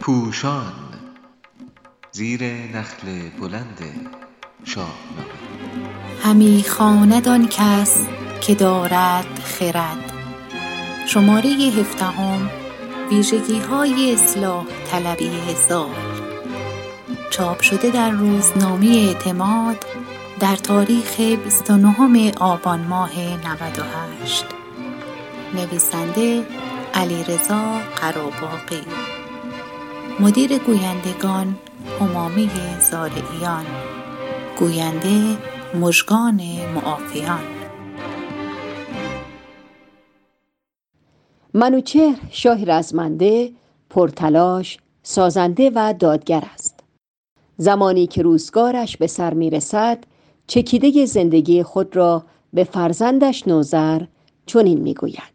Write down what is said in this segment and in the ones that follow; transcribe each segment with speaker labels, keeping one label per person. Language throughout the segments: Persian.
Speaker 1: پوشان زیر نخل بلند شاهنامه
Speaker 2: همی خواند آن کس که دارد خرد. شماره هفدهم ویژگی های اصلاح طلبی زال چاپ شده در روزنامه اعتماد در تاریخ 29 آبان ماه 98 نویسنده علیرضا قراباقی. مدیر گویندگان همامه زارعیان. گوینده مژگان معافیان.
Speaker 3: منوچهر شاه رزمنده پرتلاش سازنده و دادگر است. زمانی که روزگارش به سر می رسد چکیده زندگی خود را به فرزندش نوزر چنین می گوید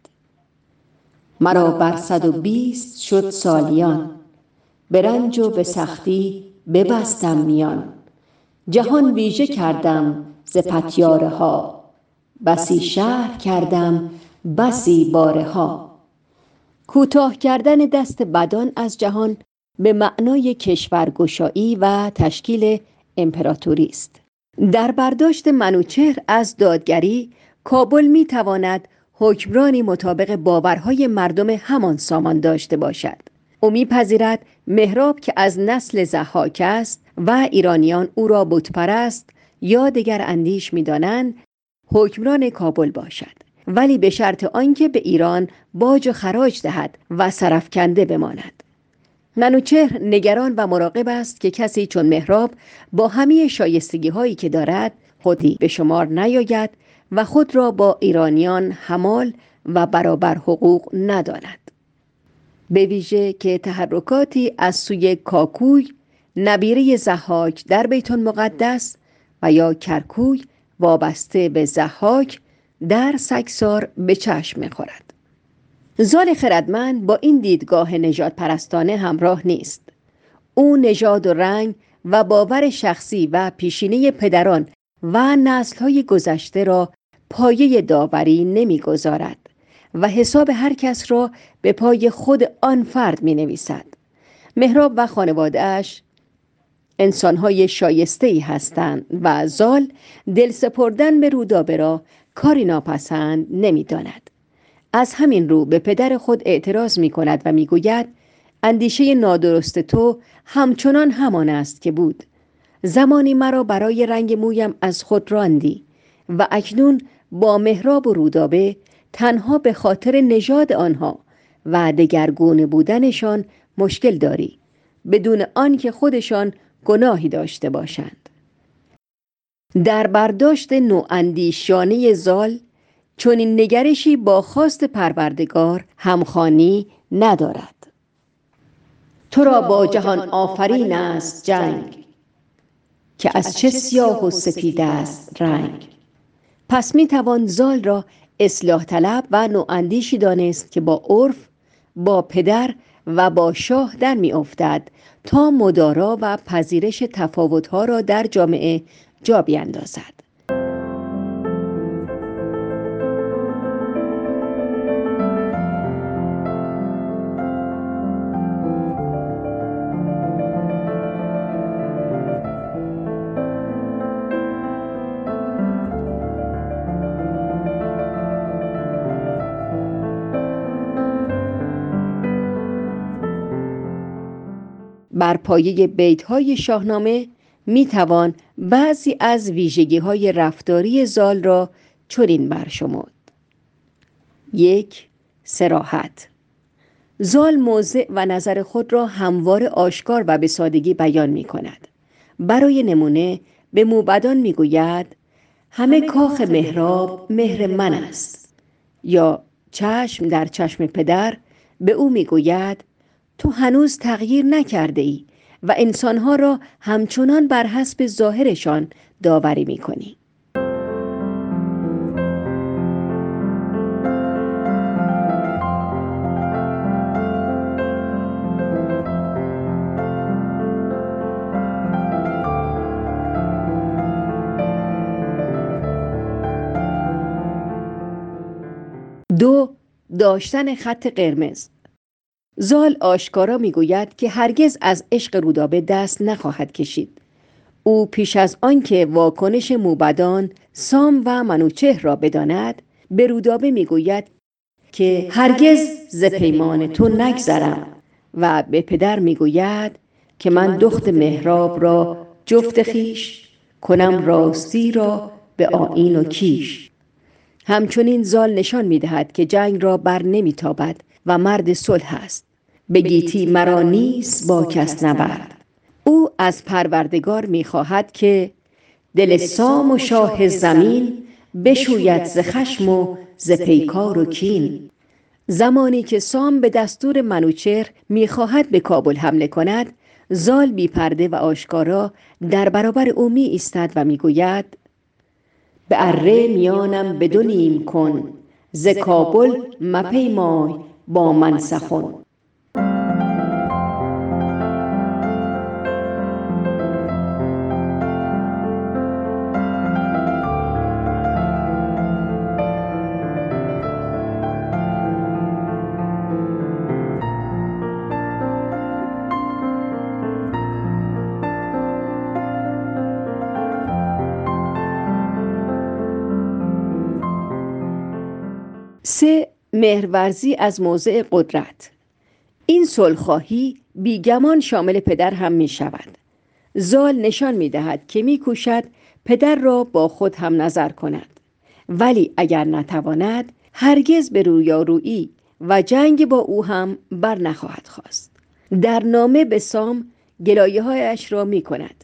Speaker 3: مرا بر صد و بیست شد سالیان. به رنج و به سختی ببستم میان. جهان ویژه کردم ز پتیاره ها. بسی شهر کردم بسی باره ها. کوتاه کردن دست بدان از جهان به معنای کشورگشایی و تشکیل امپراتوری است. در برداشت منوچهر از دادگری کابل می تواند حکمرانی مطابق باورهای مردم همان سامان داشته باشد. او میپذیرد مهراب که از نسل زحاک است و ایرانیان او را بتپرست یا دگر اندیش می‌دانند حکمران کابل باشد. ولی به شرط آنکه به ایران باج و خراج دهد و سرفکنده بماند. منوچهر نگران و مراقب است که کسی چون مهراب با همه شایستگی هایی که دارد خودی به شمار نیاید و خود را با ایرانیان همال و برابر حقوق نداند. به ویژه که تحرکاتی از سوی کاکوی نبیره زحاک در بیت مقدس و یا کرکوی وابسته به زحاک در سکسار به چشم می‌خورد. زال خردمند با این دیدگاه نجات پرستانه همراه نیست. او نژاد و رنگ و باور شخصی و پیشینه پدران و نسلهای گذشته را پایه داوری نمی‌گذارد و حساب هر کس را به پای خود آن فرد می نویسد. مهراب و خانوادهش انسانهای شایسته ای هستند و زال دل سپردن به رودابه را کاری ناپسند نمی داند. از همین رو به پدر خود اعتراض می کند و می گوید اندیشه نادرست تو همچنان همان است که بود زمانی مرا برای رنگ مویم از خود راندی و اکنون با مهراب و رودابه تنها به خاطر نژاد آنها و دگرگونه بودنشان مشکل داری بدون آنکه خودشان گناهی داشته باشند. در برداشت نواندیشانه زال چون این نگرشی با خواست پروردگار همخانی ندارد. تو را با جهان آفرین است جنگ که از چه سیاه و سپید است رنگ. پس می توان زال را اصلاح طلب و نواندیشی دانست که با عرف با پدر و با شاه در می افتد تا مدارا و پذیرش تفاوتها را در جامعه جا بیندازد. بر پایه بیت های شاهنامه می توان بعضی از ویژگی های رفتاری زال را چنین برشمرد. یک سراحت زال موضع و نظر خود را هموار آشکار و به سادگی بیان می کند برای نمونه به موبدان می گوید همه کاخ مهراب مهر من است. یا چشم در چشم پدر به او می گوید تو هنوز تغییر نکرده ای و انسانها را همچنان بر حسب ظاهرشان داوری می کنی. دو داشتن خط قرمز زال آشکارا می‌گوید که هرگز از عشق رودابه دست نخواهد کشید. او پیش از آنکه واکنش موبدان سام و منوچهر را بداند به رودابه می‌گوید که هرگز ز پیمان تو نگذرم و به پدر می‌گوید که من دخت مهراب را جفت خیش کنم راستی را به آین و کیش. همچنین زال نشان می‌دهد که جنگ را بر نمیتابد و مرد صلح است. بگیتی مرا نیست با کس نبرد. او از پروردگار می‌خواهد که دل سام و شاه زمین بشوید ز خشم و ز پیکار و کین. زمانی که سام به دستور منوچهر می‌خواهد به کابل حمله کند زال بی پرده و آشکارا در برابر او می ایستد و می‌گوید به اره میانم به دو نیم کن ز کابل مپیمای با من سخن. سه مهرورزی از موضع قدرت. این صلحخواهی بیگمان شامل پدر هم می شود زال نشان می دهد که می کوشد پدر را با خود هم نظر کند. ولی اگر نتواند هرگز به رویارویی و جنگ با او هم بر نخواهد خواست. در نامه به سام گلایه هایش را می کند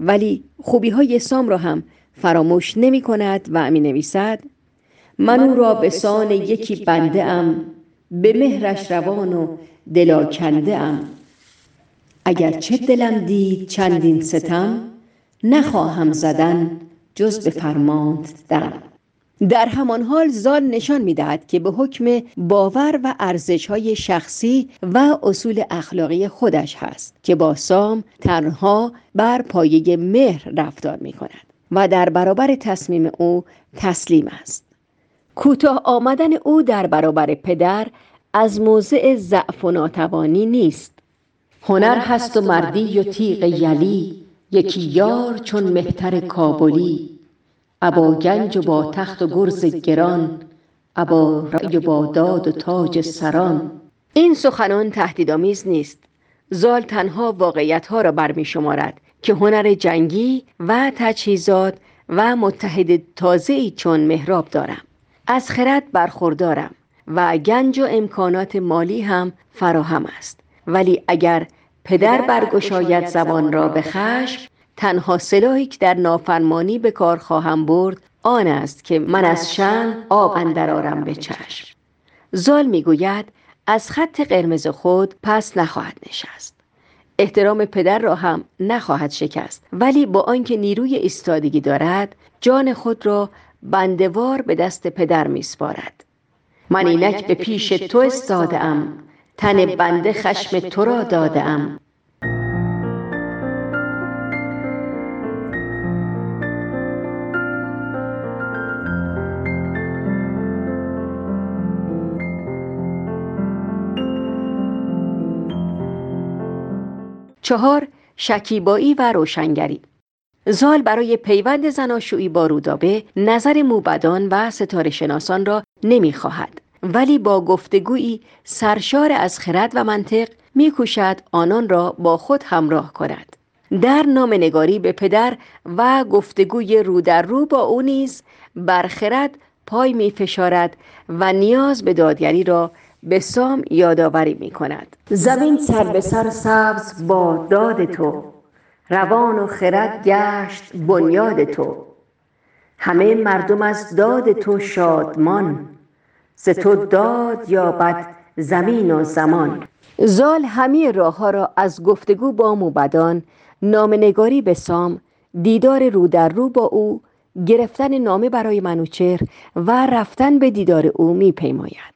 Speaker 3: ولی خوبی های سام را هم فراموش نمی کند و می نویسد من او را به سان یکی بنده ام به مهرش روان و دلاکنده ام. اگر چه دلم دید چندین ستم نخواهم زدن جز به فرمانت دم در همان حال زال نشان می‌دهد که به حکم باور و ارزش های شخصی و اصول اخلاقی خودش هست که با سام تنها بر پایه مهر رفتار می کند و در برابر تصمیم او تسلیم است. کوتاه آمدن او در برابر پدر از موضع ضعف و ناتوانی نیست. هنر هست و مردی و تیغ یلی یکی یار چون مهتر کابلی. ابا گنج و با تخت و گرز گران ابا رأی و با داد و تاج سران. این سخنان تهدیدآمیز نیست. زال تنها واقعیت ها را برمی شمارد که هنر جنگی و تجهیزات و متحد تازه‌ای چون مهراب دارم. از خرد برخوردارم و گنج و امکانات مالی هم فراهم است. ولی اگر پدر برگشاید زبان را به خشم تنها سلاحی که در نافرمانی به کار خواهم برد آن است که من از شن آب اندر به چشم. زال می‌گوید از خط قرمز خود پس نخواهد نشست. احترام پدر را هم نخواهد شکست. ولی با آنکه نیروی ایستادگی دارد جان خود را بندوار به دست پدر میسپارد من اینک به پیش تو استاده ام تن بنده خشم تو را داده ام چهار شکیبایی و روشنگری. زال برای پیوند زناشویی با رودابه نظر موبدان و ستاره شناسان را نمی‌خواهد. ولی با گفتگویی سرشار از خرد و منطق میکوشد آنان را با خود همراه کند. در نگاری به پدر و گفتگوی رو در رو با او نیز بر خرد پای می فشارد و نیاز به دادگری را به سام یادآوری می کند زمین سر به سر سبز با داد تو. روان و خرد گشت بنیاد تو. همه مردم از داد تو شادمان. ز تو داد یابد زمین و زمان. زال همه راه ها را از گفتگو با موبدان نامنگاری به سام دیدار رو در رو با او گرفتن نامه برای منوچهر و رفتن به دیدار او می پیماید.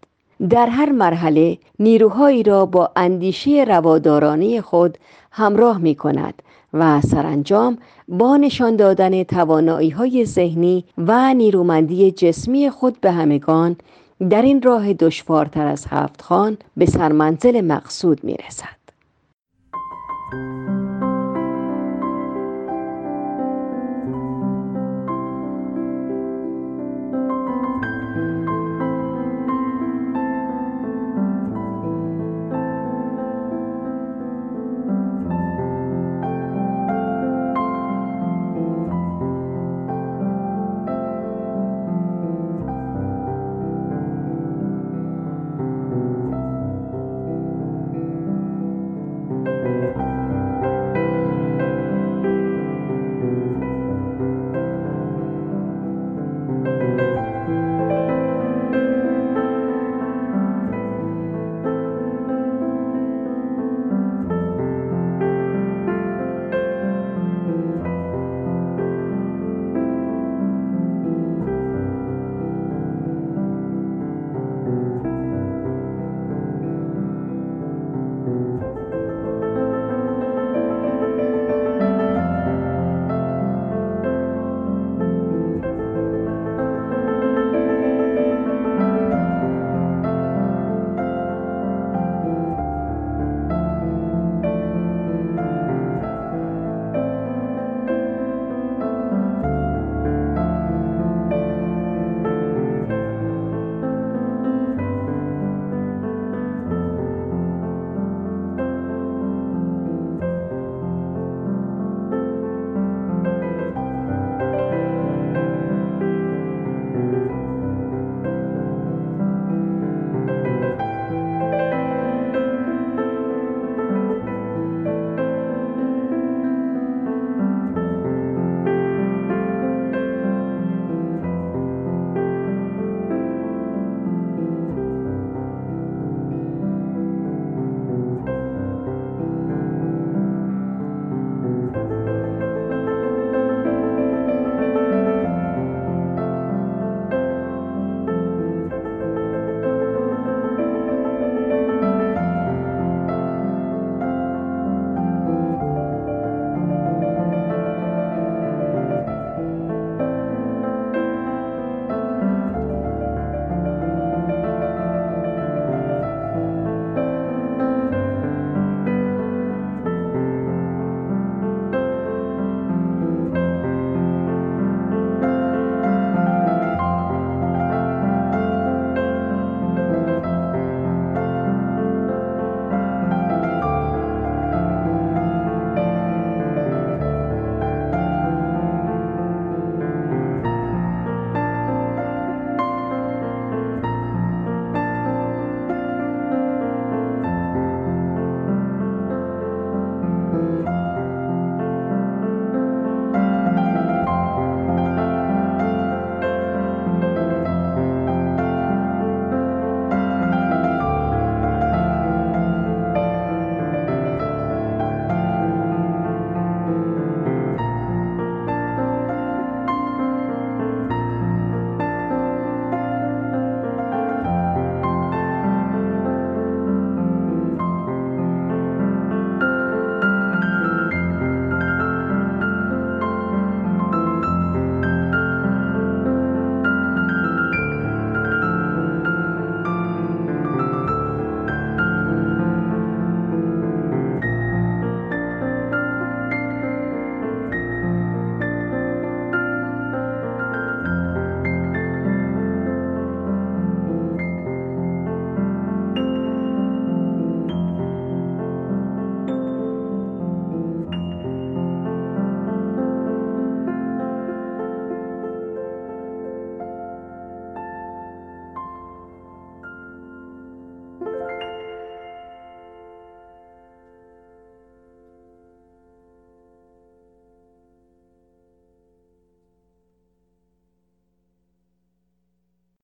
Speaker 3: در هر مرحله نیروهایی را با اندیشه روادارانه خود همراه می کند و سرانجام با نشان دادن توانایی های ذهنی و نیرومندی جسمی خود به همگان در این راه دشوارتر از هفت خان به سرمنزل مقصود می رسد.